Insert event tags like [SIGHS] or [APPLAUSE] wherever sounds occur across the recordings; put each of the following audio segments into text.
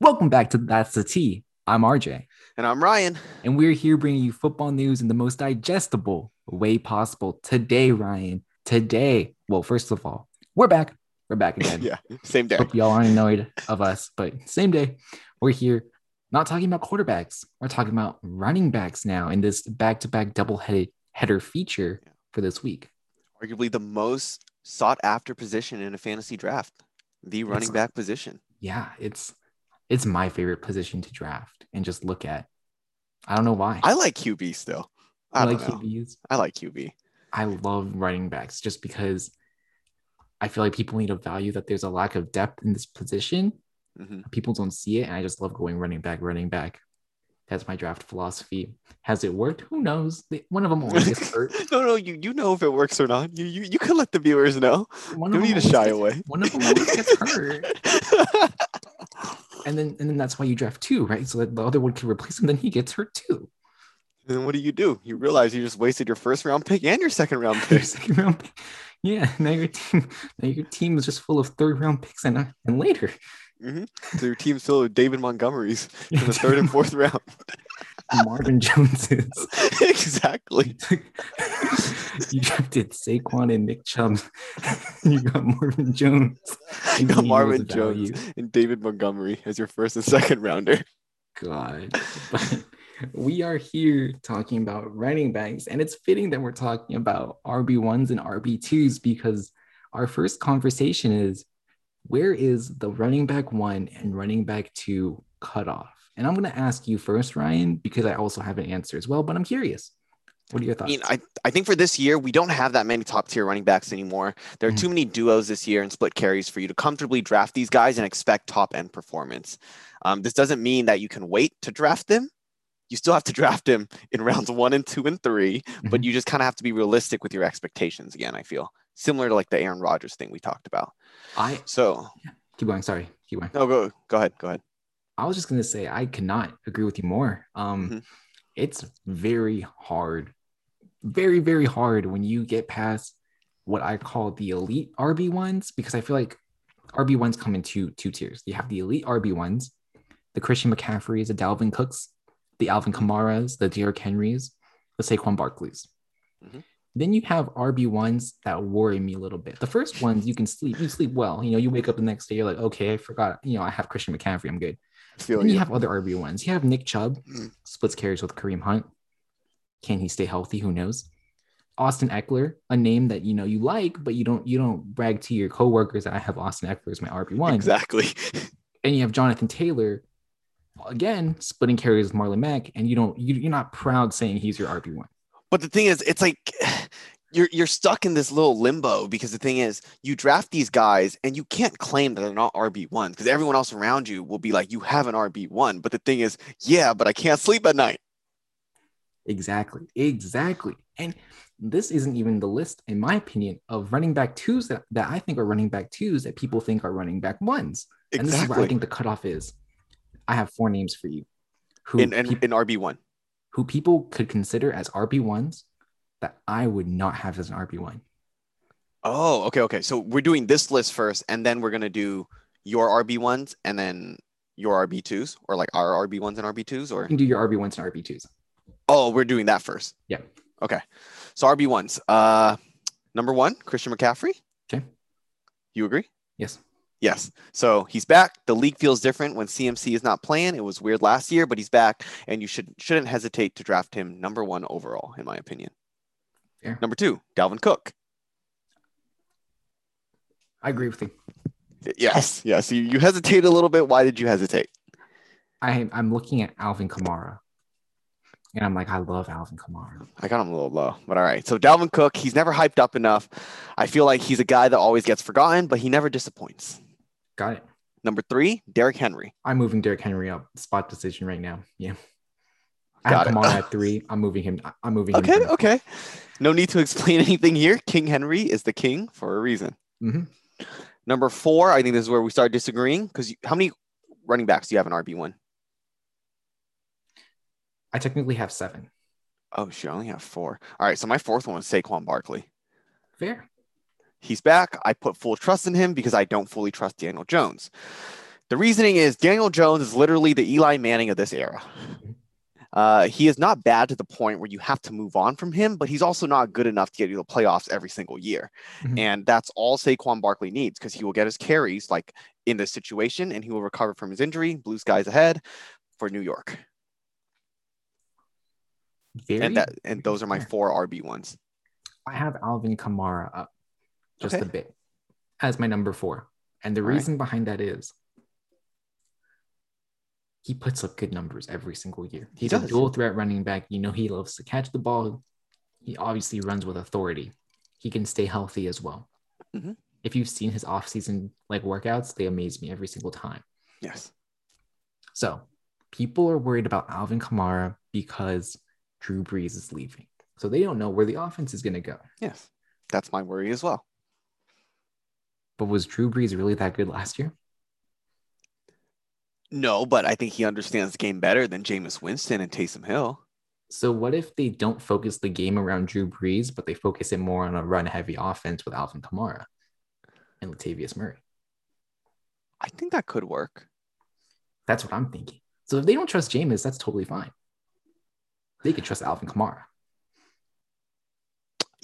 Welcome back to That's the T. I'm RJ, And I'm Ryan. and we're here bringing you football news in the most digestible way possible. Today, Ryan, today, well, first of all, we're back. We're back again. [LAUGHS] Yeah, same day. Hope y'all aren't annoyed of us, but same day, we're here not talking about quarterbacks. We're talking about running backs now in this back to back double headed header feature for this week. Arguably the most sought after position in a fantasy draft, the running It's- back position. Yeah, it's it's my favorite position to draft and just look at. I don't know why. I like QB still. I, I like know. QBs. I like QB. I love running backs just because I feel like people need to value that there's a lack of depth in this position. hmm People don't see it, and I just love going running back, running back. That's my draft philosophy. Has it worked? Who knows? One of them always gets hurt. [LAUGHS] no, no, you you know if it works or not. You you, you can let the viewers know. One them need to shy gets- away. One of them always gets hurt, [LAUGHS] and then and then that's why you draft two, right? So that the other one can replace him. Then he gets hurt too. then what do you do? You realize you just wasted your first round pick and your second round [LAUGHS] pick. second round pick. Yeah, now your team, now your team is just full of third round picks and uh, and later. So your team's filled with David Montgomerys [LAUGHS] in the third and fourth round. [LAUGHS] Marvin Joneses. [LAUGHS] exactly. You, drafted Saquon and Nick Chubb. [LAUGHS] you got Marvin Jones. [LAUGHS] You got Marvin Jones value. and David Montgomery as your first and second rounder. God. But we are here talking about running backs, and it's fitting that we're talking about RB1s and RB2s because our first conversation is where is the running back one and running back two cutoff? And I'm going to ask you first, Ryan, because I also have an answer as well, but I'm curious. What are your I thoughts? mean, I, I think for this year, we don't have that many top tier running backs anymore. There are Mhm. too many duos this year and split carries for you to comfortably draft these guys and expect top end performance. Um, this doesn't mean that you can wait to draft them. You still have to [LAUGHS] draft them in rounds one and two and 3 but Mhm. you just kind of have to be realistic with your expectations again, I feel. Similar to like the Aaron Rodgers thing we talked about. I So, keep going. Sorry. Keep going. no, go, go ahead. Go ahead. I was just gonna say I cannot agree with you more. Um, Mhm. it's very hard, very very hard when you get past what I call the elite RB ones because I feel like RB ones come in two two tiers. You have the elite RB ones, the Christian McCaffreys, the Dalvin Cooks, the Alvin Kamara's, the Derrick Henrys, the Saquon Barkleys. Mhm. Then you have RB ones that worry me a little bit. The first ones you can sleep, you sleep well. You know, you wake up the next day, you're like, okay, I forgot. You know, I have Christian McCaffrey, I'm good. Feel Then you you. have other RB ones. You have Nick Chubb, Mm. splits carries with Kareem Hunt. Can he stay healthy? Who knows? Austin Ekeler, a name that you know you like, but you don't you don't brag to your coworkers that I have Austin Ekeler as my RB one. Exactly. [LAUGHS] And you have Jonathan Taylor, again splitting carries with Marlon Mack, and you don't you, you're not proud saying he's your RB one. But the thing is, it's like you're you're stuck in this little limbo because the thing is, you draft these guys and you can't claim that they're not RB one because everyone else around you will be like, you have an RB one. But the thing is, yeah, but I can't sleep at night. Exactly, exactly. And this isn't even the list, in my opinion, of running back twos that, that I think are running back twos that people think are running back ones. Exactly. And this is where I think the cutoff is. I have four names for you who, In, in, in RB one. who people could consider as RB1s that I would not have as an RB1. Oh, okay, okay. So we're doing this list first, and then we're gonna do your RB ones and then your RB twos, or like our RB ones and RB twos, or You can do your RB1s and RB2s. oh, we're doing that first. Yeah. Okay. So RB ones. Uh, number one, Christian McCaffrey. Okay. You agree? Yes. Yes. So he's back. The league feels different when CMC is not playing. It was weird last year, but he's back, and you should shouldn't hesitate to draft him number one overall, in my opinion. Fair. Number two, Dalvin Cook. I agree with you. Yes. Yes. You, you hesitate a little bit. Why did you hesitate? I, I'm looking at Alvin Kamara. And I'm like, I love Alvin Kamara. I got him a little low, but all right. So Dalvin Cook, he's never hyped up enough. I feel like he's a guy that always gets forgotten, but he never disappoints. Got it. Number three, Derrick Henry. I'm moving Derrick Henry up spot decision right now. Yeah. I Got have it. Kamara at [LAUGHS] three. I'm moving him. I'm moving him. Okay, okay. No need to explain [LAUGHS] anything here. King Henry is the king for a reason. Mhm. Number four, I think this is where we start disagreeing because how many running backs do you have in RB one? I technically have seven. Oh shit, I only have four. All right, so my fourth one was Saquon Barkley. Fair. He's back. I put full trust in him because I don't fully trust Daniel Jones. The reasoning is Daniel Jones is literally the Eli Manning of this era. Uh, he is not bad to the point where you have to move on from him, but he's also not good enough to get you the playoffs every single year. Mhm. And that's all Saquon Barkley needs because he will get his carries like in this situation and he will recover from his injury. Blue skies ahead for New York. Very, and that and those are my four RB ones. I have Alvin Kamara up just Okay. a bit as my number four. And the All right. reason behind that is he puts up good numbers every single year. He He's a dual threat running back. You know, he loves to catch the ball. He obviously runs with authority. He can stay healthy as well. Mhm. If you've seen his offseason like workouts, they amaze me every single time. Yes. So people are worried about Alvin Kamara because Drew Brees is leaving. So they don't know where the offense is going to go. Yes. That's my worry as well. But was Drew Brees really that good last year? No, but I think he understands the game better than Jameis Winston and Taysom Hill. So what if they don't focus the game around Drew Brees, but they focus it more on a run-heavy offense with Alvin Kamara and Latavius Murray? I think that could work. That's what I'm thinking. So if they don't trust Jameis, that's totally fine. They could trust Alvin Kamara.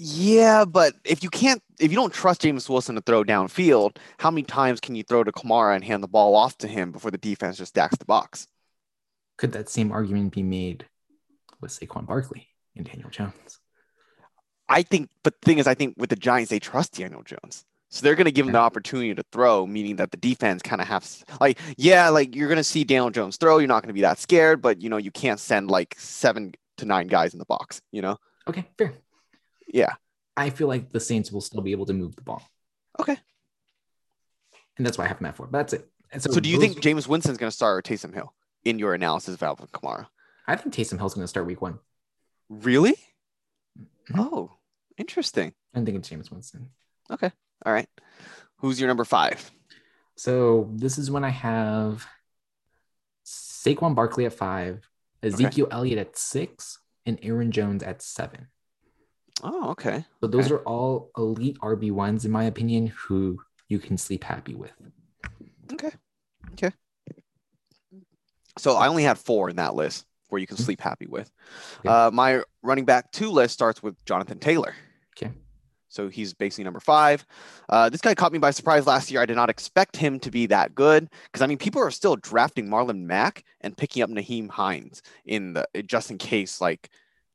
Yeah, but if you can't, if you don't trust Jameis Winston to throw downfield, how many times can you throw to Kamara and hand the ball off to him before the defense just stacks the box? Could that same argument be made with Saquon Barkley and Daniel Jones? I think, but the thing is, I think with the Giants, they trust Daniel Jones. So they're going to give him the opportunity to throw, meaning that the defense kind of has, like, yeah, like you're going to see Daniel Jones throw. You're not going to be that scared, but you know, you can't send like seven to nine guys in the box, you know? Okay, fair. Yeah. I feel like the Saints will still be able to move the ball. Okay. And that's why I have him at four. But that's it. And So do you those- think Jameis Winston's going to start or Taysom Hill in your analysis of Alvin Kamara? I think Taysom Hill's going to start week one. Really? Mhm. Oh, interesting. I'm thinking Jameis Winston. Okay. All right. Who's your number five? So this is when I have Saquon Barkley at five, Ezekiel Elliott at six, and Aaron Jones at seven. Oh, okay. So those Okay. are all elite RB ones in my opinion, who you can sleep happy with. Okay. Okay. So I only had four in that list where you can Mhm. sleep happy with. Yeah. Uh, my running back two list starts with Jonathan Taylor. Okay. So he's basically number five. Uh, this guy caught me by surprise last year. I did not expect him to be that good because I mean, people are still drafting Marlon Mack and picking up Nyheim Hines in the just in case like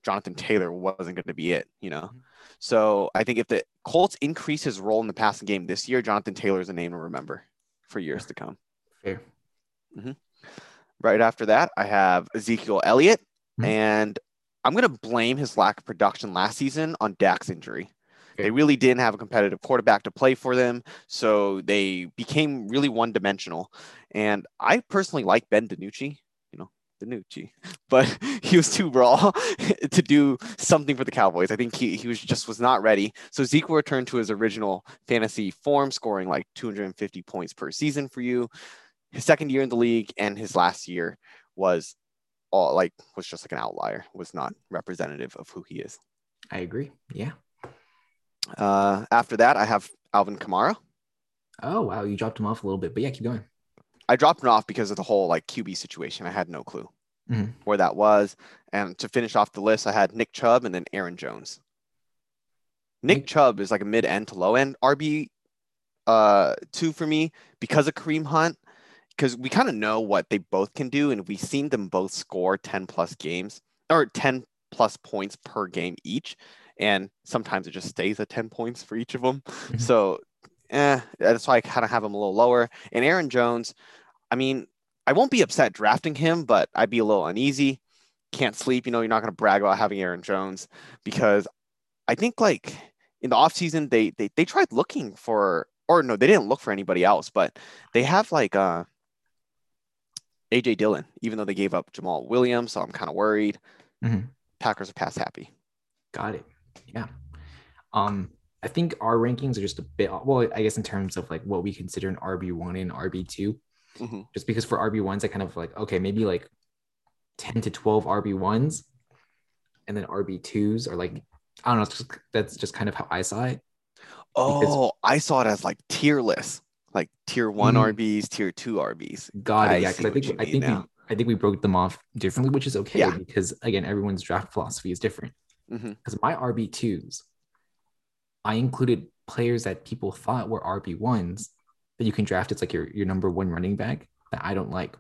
Jonathan Taylor wasn't going to be it, you know. Mhm. So I think if the Colts increase his role in the passing game this year, Jonathan Taylor is a name to remember for years to come. Fair. Right after that, I have Ezekiel Elliott, Mhm. and I'm going to blame his lack of production last season on Dak's injury. Okay. They really didn't have a competitive quarterback to play for them, so they became really one dimensional. And I personally like Ben DiNucci, [LAUGHS] but [LAUGHS] he was too raw [LAUGHS] to do something for the Cowboys. I think he, he was just was not ready. So Zeke will return to his original fantasy form, scoring like 250 points per season for you. His second year in the league and his last year was all like was just like an outlier, was not representative of who he is. I agree. Yeah. Uh, after that, I have Alvin Kamara. Oh wow, you dropped him off a little bit, but yeah, keep going. I dropped him off because of the whole like QB situation. I had no clue Mhm. where that was. And to finish off the list, I had Nick Chubb and then Aaron Jones. Nick Nick- Chubb is like a mid end to low end RB uh two for me because of Kareem Hunt. Because we kind of know what they both can do, and we've seen them both score 10 plus games or 10 plus points per game each. And sometimes it just stays at 10 points for each of them. Mhm. So eh, that's why I kind of have them a little lower. And Aaron Jones, I mean, I won't be upset drafting him, but I'd be a little uneasy. Can't sleep. You know, you're not going to brag about having Aaron Jones because I think like in the offseason, they, they they tried looking for, or no, they didn't look for anybody else, but they have like uh AJ Dillon, even though they gave up Jamaal Williams. So I'm kind of worried. Mhm. Packers are pass happy. Got it. Yeah. Um, I think our rankings are just a bit well, I guess in terms of like what we consider an RB one and RB 2 Mhm. just because for RB ones, I kind of like okay, maybe like ten to twelve RB ones, and then RB twos are like I don't know. It's just, that's just kind of how I saw it. Oh, I saw it as like tier list. like tier one Mhm. RBs, tier two RBs. Got I it. Yeah, because I think I think we. I think we broke them off differently, which is okay Yeah. because again, everyone's draft philosophy is different. Because my RB twos, I included players that people thought were RB ones that you can draft. It's like your your number one running back that I don't like.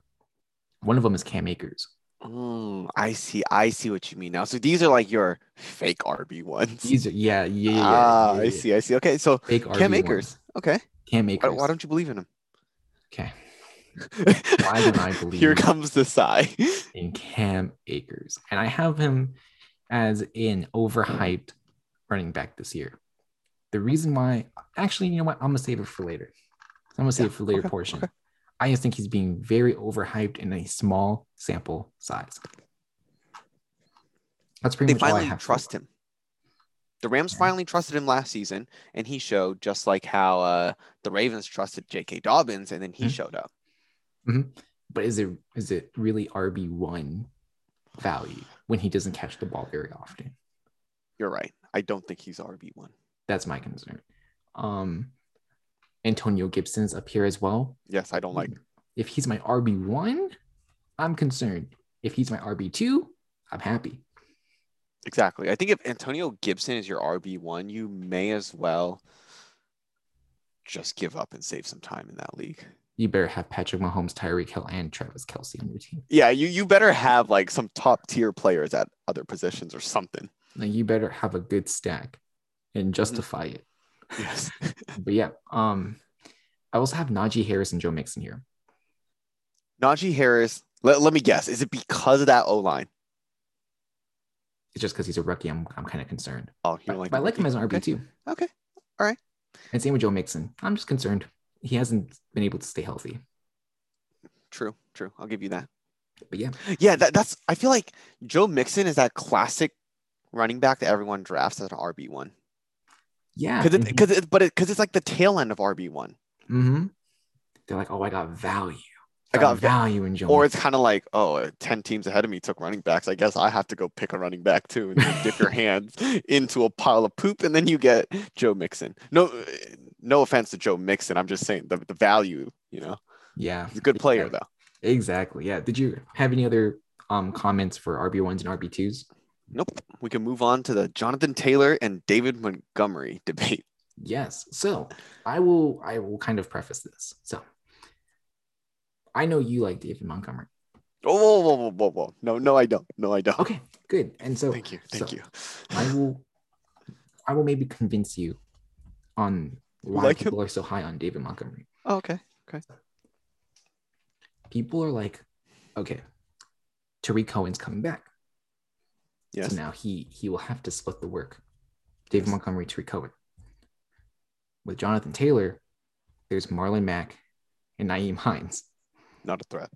One of them is Cam Akers. Mm, I see. I see what you mean now. So these are like your fake RB ones. These are yeah yeah yeah. ah, yeah, I yeah. see. I see. Okay, so Fake Cam RB Akers. ones. Okay. Cam Why, Akers. why don't you believe in him? okay. [LAUGHS] Why don't I believe Here comes the sigh. in Cam Akers, and I have him as an overhyped running back this year. The reason why, actually, you know what? I'm gonna save it for later. I'm gonna save Yeah, for later okay, portion. okay. I just think he's being very overhyped in a small sample size. That's pretty they much all I finally have. trust him. The Rams Yeah. finally trusted him last season, and he showed just like how uh, the Ravens trusted J.K. Dobbins, and then he Mhm. showed up. But is it is it really RB one value when he doesn't catch the ball very often? You're right. I don't think he's RB one. That's my concern. Um, Antonio Gibson's up here as well. Yes, I don't like. If he's my RB one, I'm concerned. If he's my RB two, I'm happy. Exactly. I think if Antonio Gibson is your RB one, you may as well just give up and save some time in that league. You better have Patrick Mahomes, Tyreek Hill, and Travis Kelce on your team. Yeah, you you better have like some top tier players at other positions or something. Like you better have a good stack and justify it. Yes. [LAUGHS] But yeah, um, I also have Najee Harris and Joe Mixon here. Najee Harris. Let, let me guess. Is it because of that O line? It's just because he's a rookie. I'm I'm kind of concerned. Oh, you like. but I like him as an RB Okay. two. Okay. All right. And same with Joe Mixon. I'm just concerned. He hasn't been able to stay healthy. True. True. I'll give you that. But yeah, Yeah, that, that's. I feel like Joe Mixon is that classic running back that everyone drafts as an RB one. Yeah. Because it, because it, but it, because it's like the tail end of RB one. mm-hmm. They're like, oh, I got value. I got va- value in Joe. Or it's kind of like, oh, uh, 10 teams ahead of me took running backs. I guess I have to go pick a running back too and dip your [LAUGHS] hands into a pile of poop, and then you get Joe Mixon. No, uh, no offense to Joe Mixon. I'm just saying the, the value. You know, yeah, he's a good player exactly. though. Exactly. Yeah. Did you have any other um comments for RB ones and RB twos? Nope. We can move on to the Jonathan Taylor and David Montgomery [LAUGHS] debate. Yes. So I will I will kind of preface this. So I know you like David Montgomery. Oh, whoa, whoa, whoa, whoa, whoa. No, no, I don't. No, I don't. Okay, good. And so Thank you. Thank so you. I [LAUGHS] will I will maybe convince you on why like him? people are so high on David Montgomery. Oh, okay. People are like, okay, Tarik Cohen's coming back. Yes. So now he he will have to split the work. David Yes. Montgomery, Tarik Cohen. With Jonathan Taylor, there's Marlon Mack and Nyheim Hines. Not a threat.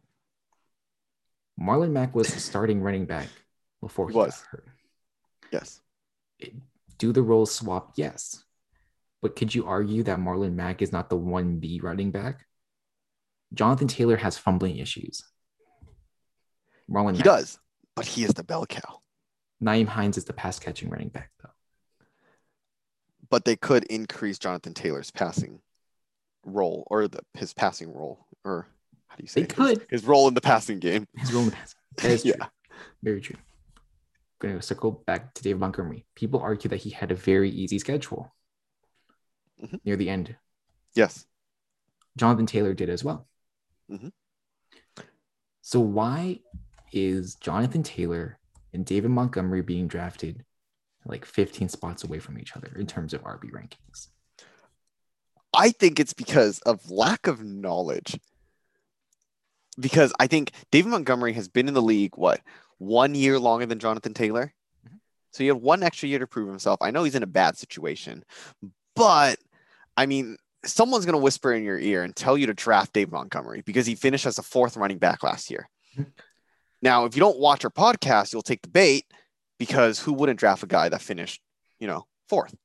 Marlon Mack was the starting running back before He he, got was. hurt. Yes. Do the roles swap? Yes. But could you argue that Marlon Mack is not the 1B running back? Jonathan Taylor has fumbling issues. Marlon He Mack, does, but he is the bell cow. Nyheim Hines is the pass catching running back, though. But they could increase Jonathan Taylor's passing role or the, his passing role, or how do you say They it? His- could. his, role in the passing game. [LAUGHS] His role in the pass. That is [LAUGHS] Yeah. true. Very true. Going to circle back to David Montgomery. People argue that he had a very easy schedule Mhm. near the end. Yes. Jonathan Taylor did as well. Mhm. So why is Jonathan Taylor and David Montgomery being drafted like 15 spots away from each other in terms of RB rankings? I think it's because of lack of knowledge. Because I think David Montgomery has been in the league, what, one year longer than Jonathan Taylor? Mhm. So he had one extra year to prove himself. I know he's in a bad situation, but I mean, someone's going to whisper in your ear and tell you to draft David Montgomery because he finished as a fourth running back last year. Now, if you don't watch our podcast, you'll take the bait because who wouldn't draft a guy that finished, you know, fourth?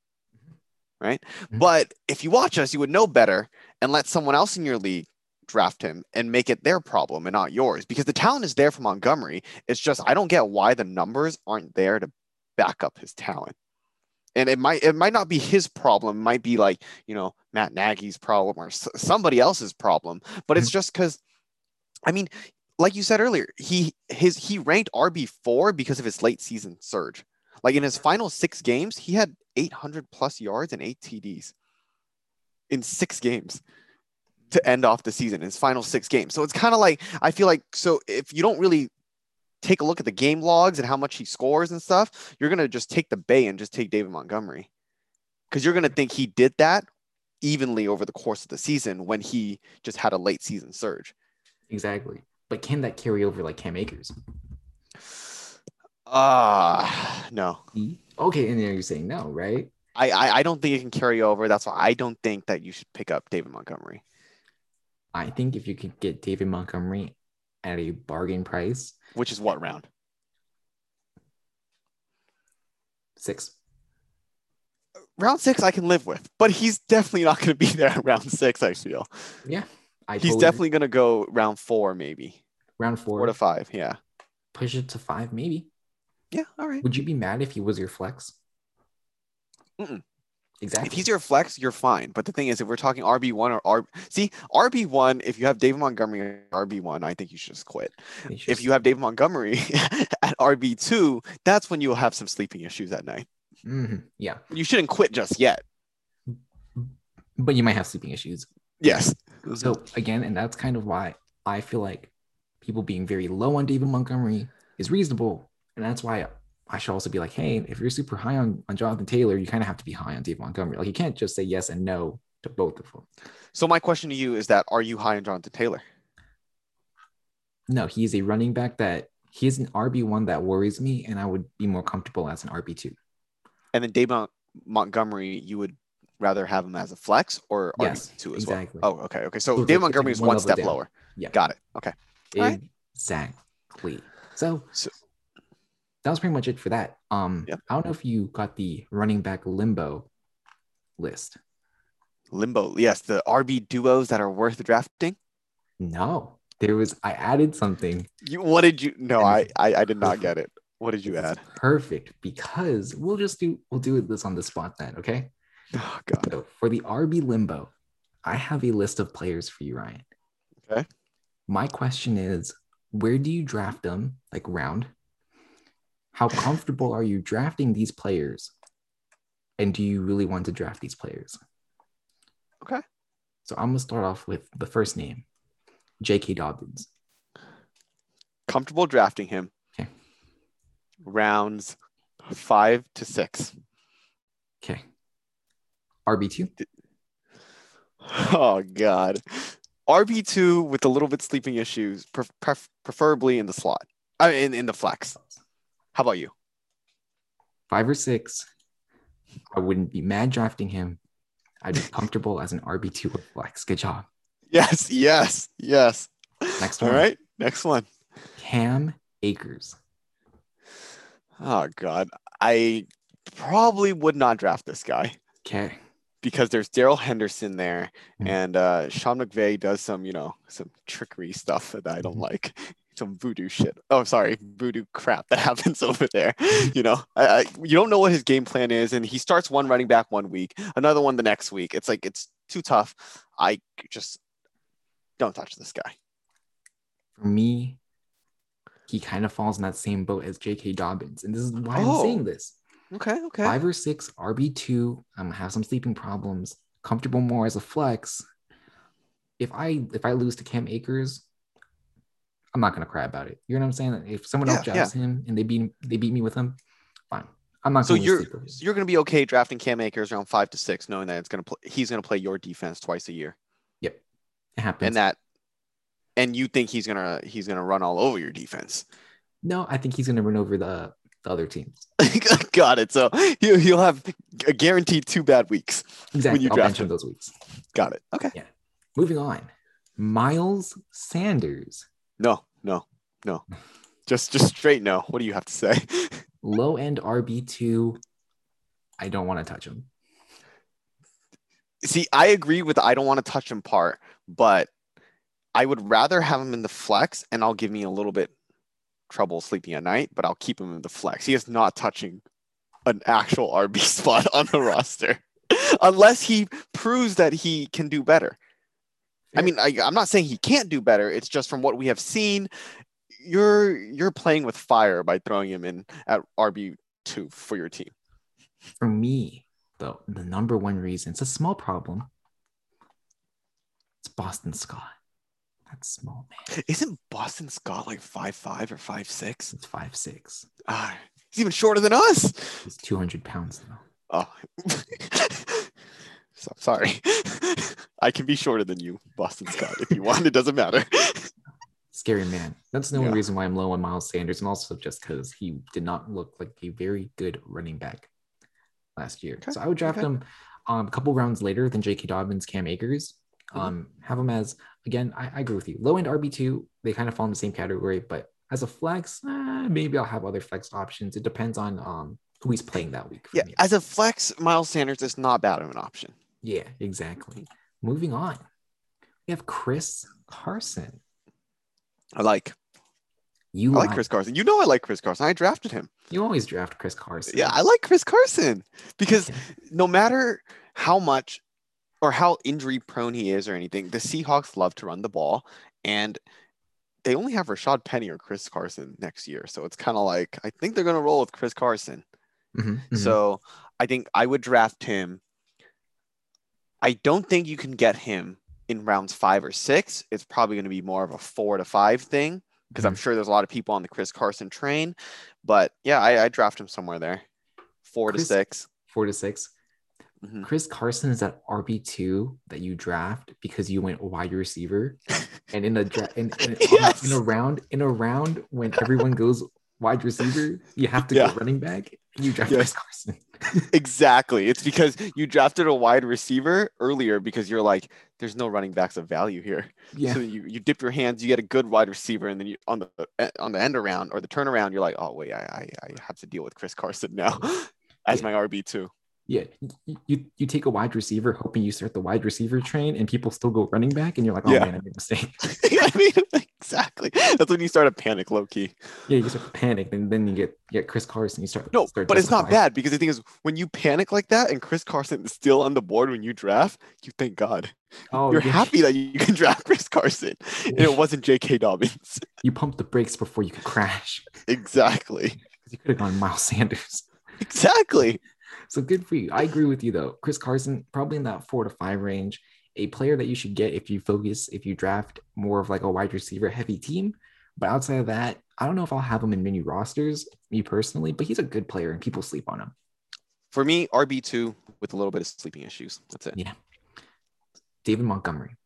Right. Mhm. But if you watch us, you would know better and let someone else in your league draft him and make it their problem and not yours because the talent is there for Montgomery. It's just I don't get why the numbers aren't there to back up his talent. and it might it might not be his problem. It might be like you know Matt Nagy's problem or somebody else's problem. But it's just because, I mean, like you said earlier, he his he ranked RB four because of his late season surge. Like in his final six games, he had 800 plus yards and eight TDs in six games to end off the season. His final six games. So it's kind of like I feel like so if you don't really take a look at the game logs and how much he scores and stuff, you're gonna just take the bay and just take David Montgomery because you're gonna think he did that evenly over the course of the season when he just had a late season surge. Exactly. But can that carry over like Cam Akers? Ah, no. Okay, and then you're saying no, right? I, I I don't think it can carry over. That's why I don't think that you should pick up David Montgomery. I think if you could get David Montgomery at a bargain price, Which is what round? six. Round six, I can live with, but he's definitely not going to be [LAUGHS] there at round six. I feel Yeah, I he's totally- definitely going to go round four, maybe round four, four to five. Yeah, push it to five, maybe. yeah. All right. Would you be mad if he was your flex? Mm-mm. Exactly. If he's your flex, you're fine. But the thing is, if we're talking RB one or R, see RB one, if you have David Montgomery RB one, I think you should just quit. Should If you have David Montgomery [LAUGHS] at RB two, that's when you'll have some sleeping issues at night. Mhm, yeah, You shouldn't quit just yet. but you might have sleeping issues. Yes. So again, and that's kind of why I feel like people being very low on David Montgomery is reasonable, and that's why I should also be like, hey, if you're super high on, on Jonathan Taylor, you kind of have to be high on David Montgomery. Like you can't just say yes and no to both of them. So my question to you is that: Are you high on Jonathan Taylor? No, he's a running back that he is an RB one that worries me, and I would be more comfortable as an RB two. And then David Mon- Montgomery, you would rather have him as a flex or RB two as exactly. well. Oh, okay, okay. So So David Montgomery is one one step down. lower. Yeah. Got it. Okay. Alright. Exactly. So, So- that was pretty much it for that. Um, Yep. I don't know if you got the running back limbo list. Limbo. Yes, the RB duos that are worth drafting. No, there was. I added something. You what did you no, I I, I did not get it. What did you add? Perfect, because we'll just do we'll do this on the spot then. Okay. Oh god. So for the RB limbo, I have a list of players for you, Ryan. Okay. My question is, where do you draft them? Like round? How comfortable are you drafting these players? And do you really want to draft these players? Okay. So I'm gonna start off with the first name, J.K. Dobbins. Comfortable drafting him. Okay. Rounds five to six. Okay. RB2. [LAUGHS] Oh god. RB two with a little bit sleeping issues, pref- pref- preferably in the slot. I mean, in, in the flex. How about you? Five or six. I wouldn't be mad drafting him. I'd be comfortable as an RB2 with flex. Good job. Yes, yes, yes. Next one. right, next one. Cam Akers. Oh god, I probably would not draft this guy Okay. Because there's Darrell Henderson there, Mhm. and uh, Sean McVay does some, you know, some trickery stuff that I don't Mhm. like. [LAUGHS] Some voodoo shit. Oh, sorry, voodoo crap that [LAUGHS] happens over there. You know, I, I, you don't know what his game plan is, and he starts one running back one week, another one the next week. It's like it's too tough. I just don't touch this guy. For me, he kind of falls in that same boat as J.K. Dobbins. And this is why Oh. I'm saying this. Okay, okay. Five or six RB2. I'm gonna have some sleeping problems. Comfortable more as a flex. If I if I lose to Cam Akers, I'm not gonna cry about it. You know what I'm saying? If someone else Yeah, drafts him and they beat they beat me with him, fine. I'm not So going to you're you're gonna be okay drafting Cam Akers around five to six, knowing that it's gonna play, he's gonna play your defense twice a year, Yep, It happens. and that, and you think he's gonna he's gonna run all over your defense. no, I think he's gonna run over the, the other teams. [LAUGHS] Got it. So he'll he'll have a guaranteed two bad weeks. Exactly. you I'll draft him those weeks. Got it. Okay. Yeah. Moving on. Miles Sanders. No, no, no. Just just straight no. What do you have to say? [LAUGHS] Low end RB2. I don't want to touch him. See, I agree with I don't want to touch him part, but I would rather have him in the flex, and I'll give me a little bit trouble sleeping at night, but I'll keep him in the flex. He is not touching an actual RB [LAUGHS] spot on the roster [LAUGHS] unless he proves that he can do better. I mean, I, I'm not saying he can't do better. It's just from what we have seen, you're you're playing with fire by throwing him in at RB two for your team. For me, though, the number one reason it's a small problem. It's Boston Scott. That's small, man. Isn't Boston Scott like five five or five six? It's five six. Ah, he's even shorter than us. He's two hundred pounds though. Oh, [LAUGHS] so, sorry. [LAUGHS] I can be shorter than you, Boston Scott, if you want. It doesn't matter. [LAUGHS] Scary man. That's the only Yeah. reason why I'm low on Miles Sanders, and also just because he did not look like a very good running back last year. Okay, So I would draft okay. him um, a couple rounds later than J.K. Dobbins, Cam Akers. Mhm. Um, have them as again. I, I agree with you. Low end RB two. They kind of fall in the same category, but as a flex, eh, maybe I'll have other flex options. It depends on um who he's playing that week. Yeah, me. as a flex, Miles Sanders is not bad of an option. yeah, exactly. Moving on, we have Chris Carson. I like. You I like Chris Carson. You know I like Chris Carson. I drafted him. You always draft Chris Carson. Yeah, I like Chris Carson because no matter how much or how injury prone he is or anything, the Seahawks love to run the ball and they only have Rashaad Penny or Chris Carson next year. So it's kind of like I think they're going to roll with Chris Carson. Mhm, mhm. So I think I would draft him. I don't think you can get him in rounds five or six. It's probably going to be more of a four to five thing because I'm sure there's a lot of people on the Chris Carson train. But yeah, I, I draft him somewhere there, four Chris- to six. four to 6 Mhm. Chris Carson is that RB two that you draft because you went wide receiver, [LAUGHS] and in a dra- in, in, [LAUGHS] a- Yes. in a round in a round when everyone goes wide receiver, you have to Yeah. go running back. You draft Yes. Chris Carson. [LAUGHS] Exactly. It's because you drafted a wide receiver earlier because you're like, there's no running backs of value here. Yeah, So you, you dip your hands, you get a good wide receiver, and then you on the eh, on the end around or the turnaround, you're like, oh wait, I I, I have to deal with Chris Carson now as Yeah. my RB two. Yeah. You, you take a wide receiver, hoping you start the wide receiver train, and people still go running back, and you're like, oh Yeah. man, I made a mistake. [LAUGHS] I mean, exactly. That's when you start a panic, low key. yeah, you start to panic, and then you get get Chris Carson. You start No, start but it's not bad because the thing is, when you panic like that and Chris Carson is still on the board when you draft, you thank God. Oh, You're yeah. happy that you can [LAUGHS] draft Chris Carson, and it wasn't J.K. Dobbins. You pump the brakes before you could crash. exactly. [LAUGHS] You could have gone Miles Sanders. Exactly. So good for you. I agree with you though. Chris Carson, probably in that four to five range, a player that you should get if you focus, if you draft more of like a wide receiver heavy team. But outside of that, I don't know if I'll have him in many rosters, me personally, but he's a good player and people sleep on him. For me, RB two with a little bit of sleeping issues. That's it. Yeah. David Montgomery.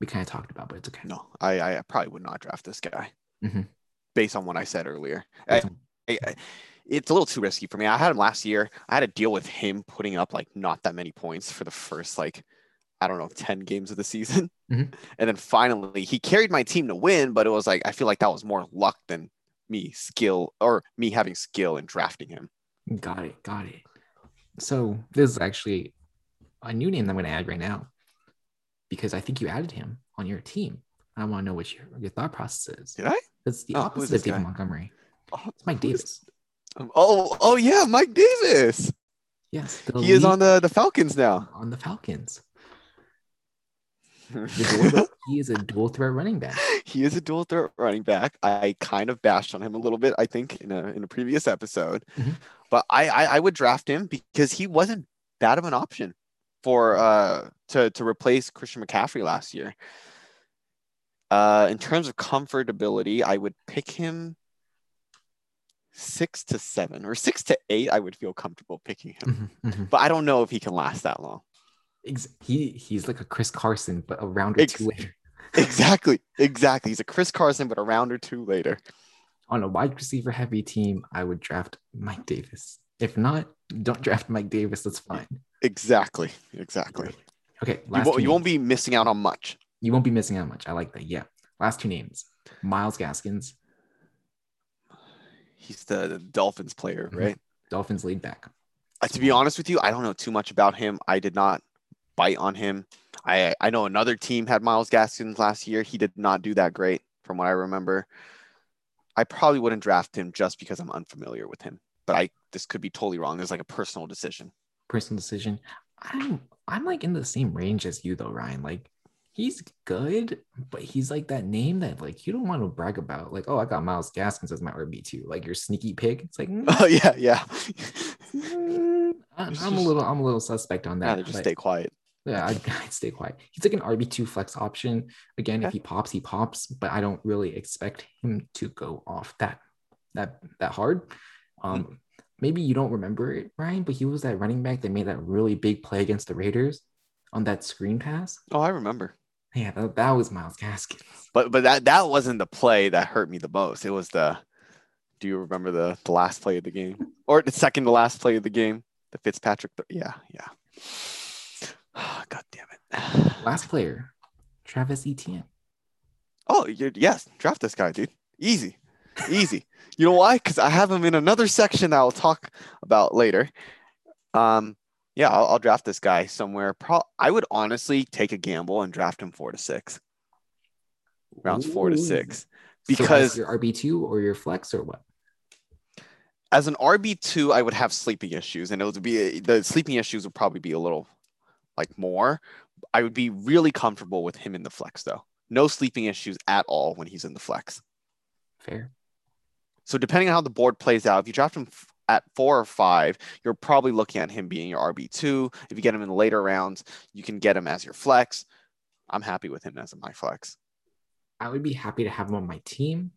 We kind of talked about, but it's okay. No, I, I probably would not draft this guy Mhm. based on what I said earlier. I, I- it's a little too risky for me. I had him last year. I had to deal with him putting up like not that many points for the first like I don't know 10 games of the season. [LAUGHS] Mhm. And then finally he carried my team to win, but it was like I feel like that was more luck than me skill or me having skill in drafting him. Got it. Got it. So this is actually a new name that I'm going to add right now because I think you added him on your team. I want to know what your, your thought process is. Did I? That's the Oh, opposite of David guy? Montgomery. Oh, It's Mike who is- Davis. Um, oh, oh yeah, Mike Davis. Yes, He is on the, the Falcons now. on the Falcons. [LAUGHS] He is a dual threat running back. he is a dual threat running back. I kind of bashed on him a little bit, I think, in a in a previous episode. Mhm. But I, I I would draft him because he wasn't bad of an option for uh to to replace Christian McCaffrey last year. Uh, in terms of comfortability, I would pick him six to seven or six to eight. I would feel comfortable picking him, Mhm, mhm. but I don't know if he can last that long. Ex- He he's like a Chris Carson, but a round or Ex- two later. [LAUGHS] Exactly, exactly. He's a Chris Carson, but a round or two later. On a wide receiver heavy team, I would draft Mike Davis. If not, don't draft Mike Davis. That's fine. Exactly, exactly. Okay, You won't, you won't be missing out on much. you won't be missing out much. I like that. Yeah. Last two names. Myles Gaskins, He's the, Dolphins player, Mhm. right? Dolphins lead back. Uh, to be honest with you, I don't know too much about him. I did not bite on him. I I know another team had Myles Gaskins last year. He did not do that great, from what I remember. I probably wouldn't draft him just because I'm unfamiliar with him. but I this could be totally wrong. There's like a personal decision. Personal decision. I'm I'm like in the same range as you though, Ryan. Like he's good, but he's like that name that like you don't want to brag about. Like, oh, I got Myles Gaskins as my RB two. Like your sneaky pig. It's like, [LAUGHS] mm, Oh yeah, yeah. mm, [LAUGHS] I'm, I'm a little I'm a little suspect on that. Rather just stay quiet. Yeah, I'd, [LAUGHS] I'd stay quiet. He's like an RB2 flex option. Again, if he pops, he pops, but I don't really expect him to go off that that that hard. Um, maybe you don't remember it, Ryan, but he was that running back that made that really big play against the Raiders on that screen pass. Oh, I remember. Yeah, that, that was Myles Gaskins. But but that that wasn't the play that hurt me the most. It was the do you remember the the last play of the game? Or the second to last play of the game? The Fitzpatrick yeah, yeah. [SIGHS] God damn it. [SIGHS] Last player, Travis Etienne. Oh, you're, yes, draft this guy, dude. Easy, easy. you know why? Because I have him in another section that I'll talk about later. Um, yeah, I'll, I'll draft this guy somewhere. Pro- I would honestly take a gamble and draft him four to six, rounds four to Ooh. six, So because your RB2 or your flex or what? as an RB two, I would have sleeping issues, and it would be the sleeping issues would probably be a little like more. I would be really comfortable with him in the flex though. No sleeping issues at all when he's in the flex. Fair. So depending on how the board plays out, if you draft him at four or five, you're probably looking at him being your RB two. If you get him in the later rounds, you can get him as your flex. I'm happy with him as my flex. I would be happy to have him on my team.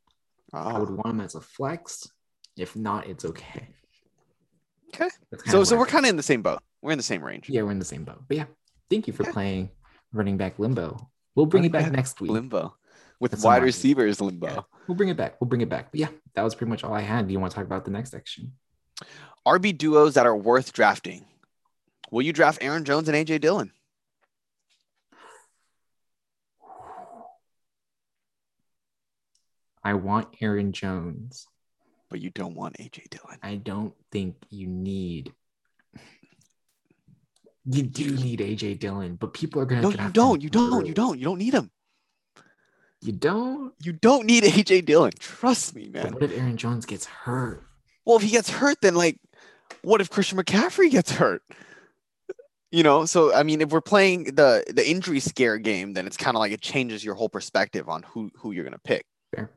I would Oh, want him as a flex. If not, it's okay. Okay. So so we're kind of in the same boat. We're in the same range. yeah, we're in the same boat. But yeah, thank you for playing running back limbo. We'll bring it back back next week. Limbo with That's wide receivers limbo. Yeah, we'll bring it back. We'll bring it back. But yeah, that was pretty much all I had. Do you want to talk about the next section? RB duos that are worth drafting. Will you draft Aaron Jones and AJ Dillon? I want Aaron Jones. But you don't want AJ Dillon. I don't think you need. You do need AJ Dillon, but people are gonna. No, you don't. You don't. You don't. You don't need him. You don't. You don't need AJ Dillon. Trust me, But man. what if Aaron Jones gets hurt? Well, if he gets hurt, then like, what if Christian McCaffrey gets hurt? You know, so I mean, if we're playing the the injury scare game, then it's kind of like it changes your whole perspective on who who you're gonna pick. Fair.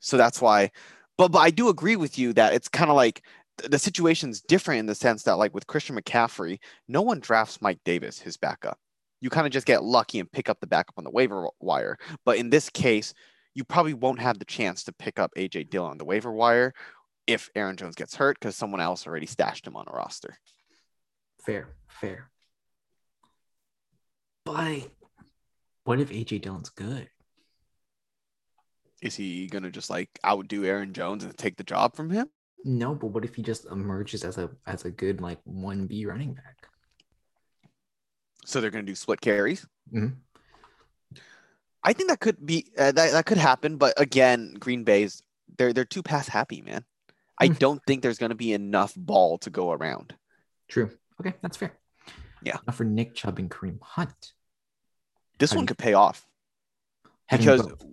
So that's why, but but I do agree with you that it's kind of like th- the situation's different in the sense that like with Christian McCaffrey, no one drafts Mike Davis, his backup. You kind of just get lucky and pick up the backup on the waiver wire. But in this case, you probably won't have the chance to pick up AJ Dillon on the waiver wire if Aaron Jones gets hurt because someone else already stashed him on a roster. Fair, fair. But what if AJ Dillon's good? Is he gonna just like outdo Aaron Jones and take the job from him? No, but what if he just emerges as a as a good like one B running back? So they're gonna do split carries. Mhm. I think that could be uh, that that could happen, but again, Green Bay's they're they're too pass happy, man. I Mm. don't think there's gonna be enough ball to go around. True. Okay, that's fair. Yeah. Now for Nick Chubb and Kareem Hunt. This How one could pay off because both.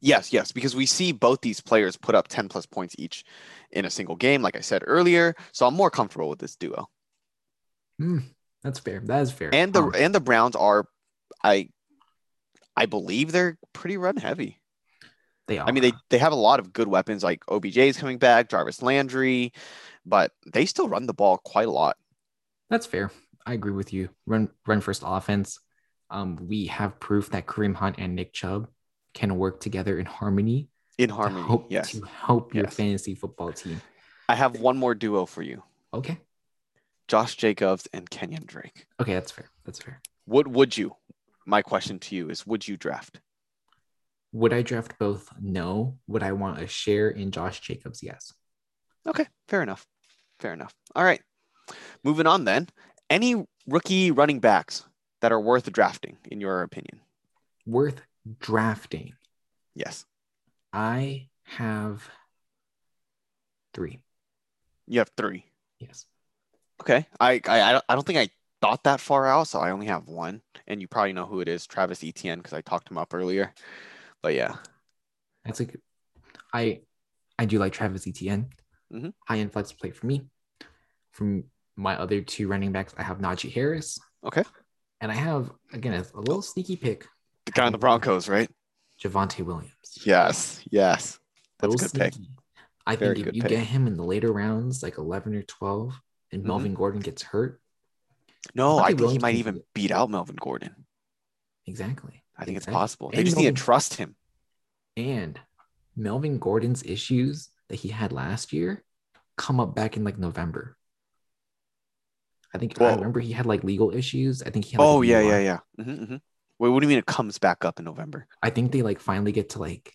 yes, yes, because we see both these players put up 10 plus points each in a single game, like I said earlier. So I'm more comfortable with this duo. Mm, that's fair. That is fair. And the Um, and the Browns are I I believe they're pretty run heavy. They are. I mean, they they have a lot of good weapons like OBJ's coming back, Jarvis Landry, but they still run the ball quite a lot. That's fair. I agree with you. Run run first offense. Um, we have proof that Kareem Hunt and Nick Chubb can work together in harmony, In to harmony, help yes. to help your Yes. fantasy football team. I have one more duo for you: Okay. Josh Jacobs and Kenyan Drake. Okay, that's fair. That's fair. Would would you? My question to you is: Would you draft? Would I draft both? No. Would I want a share in Josh Jacobs? Yes. Okay, fair enough. Fair enough. All right, moving on then. Any rookie running backs that are worth drafting, in your opinion? Worth drafting. Yes, I have three. you have three. Yes. Okay, I I I don't- think I thought that far out, so I only have one, and you probably know who it is, Travis Etienne, because I talked him up earlier. But yeah, That's like I I do like Travis Etienne. Mhm. high end flex play for me. From my other two running backs, I have Najee Harris. Okay. And I have, again, a, little sneaky pick, The guy on the Broncos, right? Javonte Williams. Yes, yes. That's a good pick. sneaky. I Very think if you pick. get him in the later rounds, like 11 or 12, and Mhm. Melvin Gordon gets hurt, No, I think he might even beat out Melvin Gordon. exactly. I think it's possible. They And just need to trust him. And Melvin Gordon's issues that he had last year come up back in like November. I think I remember he had like legal issues. I think he had like, Oh yeah, DUI. yeah, yeah. hmm hmm Wait, what do you mean it comes back up in November? I think they like finally get to like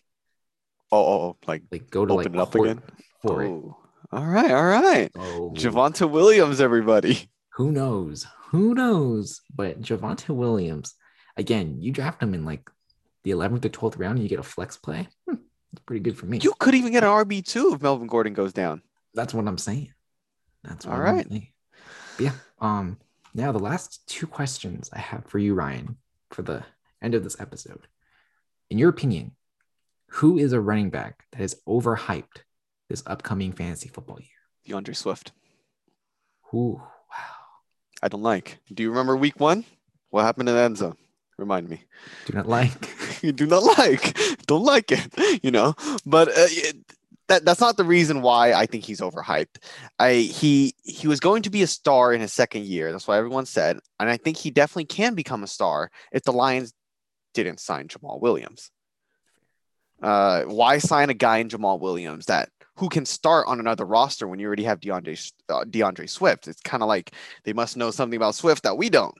Oh, oh, oh like like go to open like it up court again. for it. Oh, all right, all right. Oh, Javonte Williams, everybody. who knows? Who knows? But Javonte Williams, again, you draft him in like the 11th or 12th round and you get a flex play. Hmm, That's pretty good for me. You could even get an RB two if Melvin Gordon goes down. That's what I'm saying. That's what All I'm right. saying. Yeah. Um. Now the last two questions I have for you, Ryan, for the end of this episode. In your opinion, who is a running back that is overhyped this upcoming fantasy football year? D'Andre Swift. Who? Wow. I don't like. Do you remember week one? What happened in the end zone? Remind me. Do not like. [LAUGHS] [LAUGHS] you do not like. Don't like it. You know. But uh, it- that that's not the reason why I think he's overhyped. I he he was going to be a star in his second year. That's what everyone said, and I think he definitely can become a star if the Lions didn't sign Jamaal Williams. Uh, why sign a guy in Jamaal Williams that who can start on another roster when you already have D'Andre uh, D'Andre Swift? It's kind of like they must know something about Swift that we don't.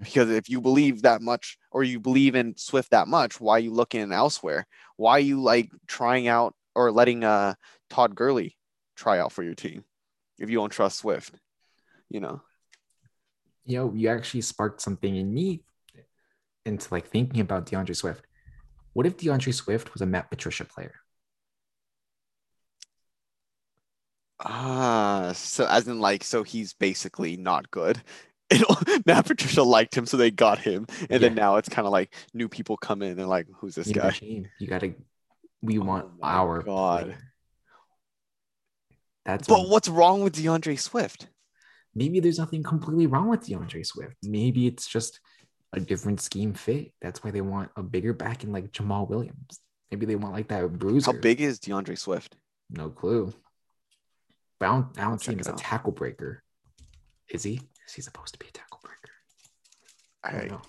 Because if you believe that much, or you believe in Swift that much, why are you looking elsewhere? Why are you like trying out or letting uh Todd Gurley try out for your team if you don't trust Swift? You know, You know, you actually sparked something in me into like thinking about D'Andre Swift. What if D'Andre Swift was a Matt Patricia player? ah, so as in like, so he's basically not good. It, [LAUGHS] Matt Patricia liked him, so they got him, and then now it's kind of like new people come in and like, who's this You guy? You gotta. We oh want Oh our God. player. That's But what's wrong with D'Andre Swift? maybe there's nothing completely wrong with D'Andre Swift. Maybe it's just a different scheme fit. That's why they want a bigger back in like Jamaal Williams. Maybe they want like that bruiser. How big is D'Andre Swift? No clue. But I don't, I don't see him as a tackle breaker. Is he? Is he supposed to be a tackle breaker? I don't I.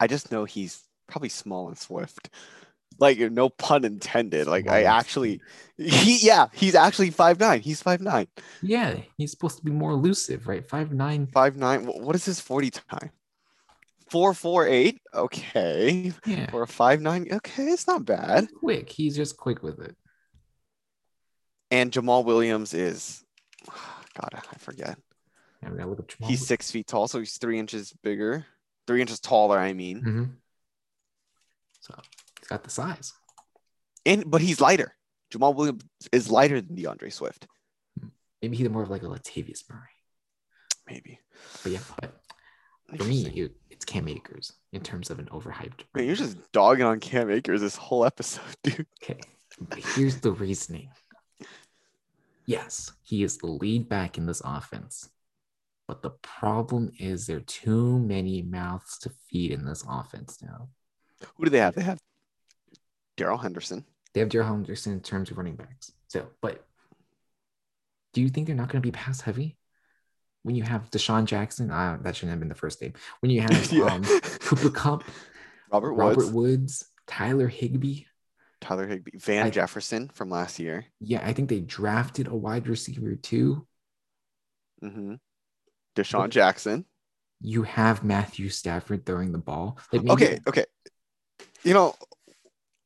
I just know he's probably small and swift. Like no pun intended. Like I actually he yeah, he's actually five nine. He's five nine. Yeah, he's supposed to be more elusive, right? Five nine. Five nine. What is his 40 time? Four four eight. Okay. Yeah, For a five nine. Okay, it's not bad. quick. He's just quick with it. And Jamaal Williams is [SIGHS] God, I forget. We gotta look up Jamaal. He's six feet tall, so he's three inches bigger. Three inches taller, I mean. hmm So he's got the size. And but he's lighter. Jamaal Williams is lighter than D'Andre Swift. Maybe he's more of like a Latavius Murray. Maybe. But yeah, but for me, it, it's Cam Akers in terms of an overhyped. Man, you're just dogging on Cam Akers this whole episode, [LAUGHS] dude. okay. But here's the reasoning. Yes, he is the lead back in this offense. But the problem is there are too many mouths to feed in this offense now. Who do they have? They have Darrell Henderson. They have Darrell Henderson in terms of running backs. So, but do you think they're not going to be pass heavy? When you have DeSean Jackson, uh, that shouldn't have been the first name. When you have [LAUGHS] Yeah. um, Cooper Kupp, Robert Robert Woods, Woods, Tyler Higbee. Tyler Higbee, Van I- Jefferson from last year. Yeah, I think they drafted a wide receiver too. hmm DeSean. Jackson. You have Matthew Stafford throwing the ball. Like maybe- Okay, okay. You know,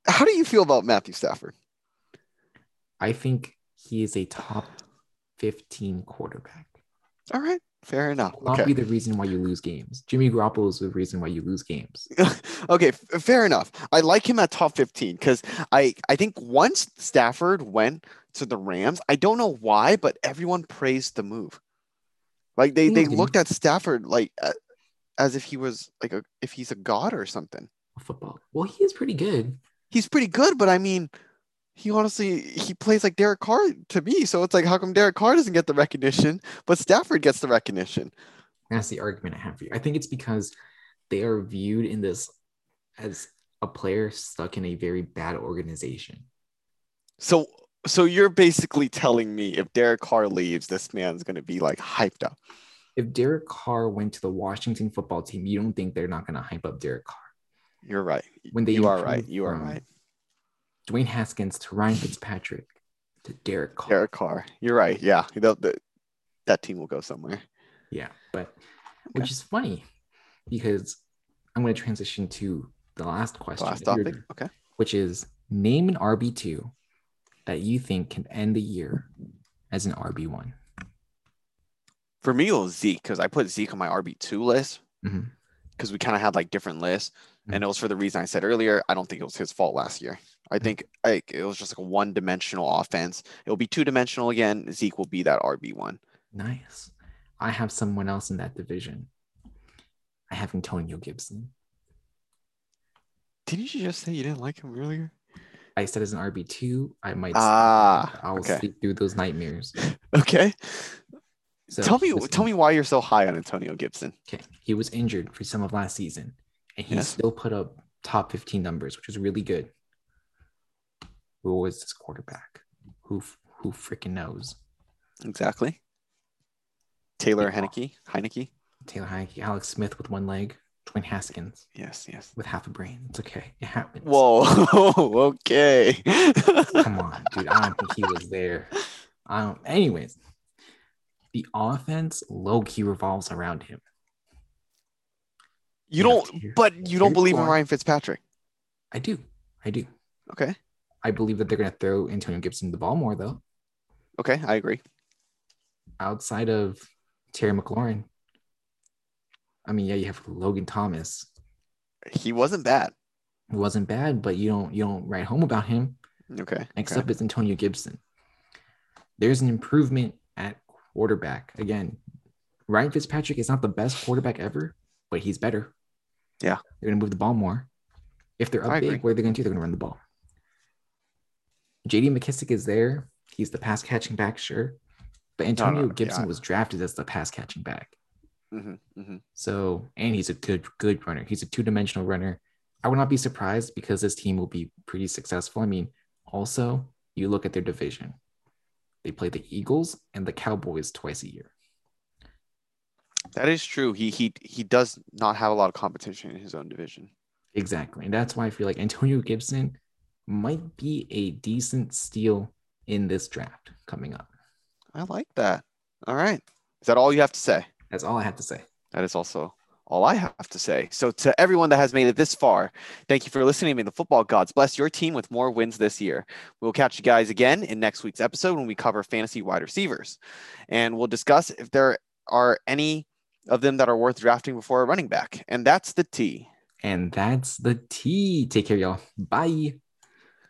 how do you feel about Matthew Stafford? I think he is a top 15 quarterback. All right, fair enough. Not Okay. be the reason why you lose games. Jimmy Garoppolo is the reason why you lose games. [LAUGHS] okay, f- fair enough. I like him at top 15 because I, I think once Stafford went to the Rams, I don't know why, but everyone praised the move. Like they, they looked at Stafford like uh, as if he was like a if he's a god or something. Football. Well, he is pretty good. He's pretty good, but I mean, he honestly he plays like Derek Carr to me. So it's like, how come Derek Carr doesn't get the recognition, but Stafford gets the recognition? That's the argument I have for you. I think it's because they are viewed in this as a player stuck in a very bad organization. So so you're basically telling me if Derek Carr leaves, this man's gonna be like hyped up. If Derek Carr went to the Washington football team, you don't think they're not gonna hype up Derek Carr. You're right. When they you are right. You are right. Dwayne Haskins to Ryan Fitzpatrick to Derek Carr. Derek Carr. You're right. Yeah. The, the, that team will go somewhere. Yeah, but which is funny because I'm going to transition to the last question, Last topic. Okay. which is name an RB2 that you think can end the year as an RB1. For me, it was Zeke because I put Zeke on my RB2 list mm-hmm. because we kind of had like different lists. And mm-hmm. it was for the reason I said earlier. I don't think it was his fault last year. I mm-hmm. think like it was just like a one dimensional offense. It'll be two dimensional again. Zeke will be that RB1. Nice. I have someone else in that division. I have Antonio Gibson. Didn't you just say you didn't like him earlier? I said as an RB2, I might Ah, I'll okay. sleep through those nightmares. [LAUGHS] Okay. So tell me, was tell me why you're so high on Antonio Gibson. Okay, he was injured for some of last season, and he Yes. still put up top 15 numbers, which is really good. Who was this quarterback? Who who freaking knows? Exactly. Taylor Yeah. Heinicke. Heinicke. Taylor Heinicke, Alex Smith with one leg, Dwayne Haskins Yes, yes. with half a brain. It's okay. It happens. Whoa. [LAUGHS] okay. Come on, dude. I don't think he was there. I don't. Anyways, the offense low key revolves around him. you Yeah, don't, but you don't believe in. Ryan Fitzpatrick. I do. I do. Okay. I believe that they're going to throw Antonio Gibson the ball more, though. Okay. I agree. outside of Terry McLaurin, I mean, yeah, you have Logan Thomas. He wasn't bad. It wasn't bad, but you don't you don't write home about him. Okay. Next okay. up is Antonio Gibson. There's an improvement at quarterback. Again, Ryan Fitzpatrick is not the best quarterback ever, but he's better. Yeah. They're gonna move the ball more. If they're I up agree. big, what are they gonna do? They're gonna run the ball. JD McKissic is there. He's the pass catching back, sure. But Antonio no, Gibson yeah. was drafted as the pass catching back. Mhm, mhm. So, and he's a good, good runner. He's a two dimensional runner. I would not be surprised because this team will be pretty successful. I mean, also, you look at their division, they play the Eagles and the Cowboys twice a year. That is true. He he he does not have a lot of competition in his own division. Exactly. And that's why I feel like Antonio Gibson might be a decent steal in this draft coming up. I like that. All right. Is that all you have to say? That's all I have to say. That is also all I have to say. So, to everyone that has made it this far, thank you for listening. May the football gods bless your team with more wins this year. We'll catch you guys again in next week's episode when we cover fantasy wide receivers. And we'll discuss if there are any of them that are worth drafting before a running back. And that's the T. And that's the T. Take care, y'all. Bye.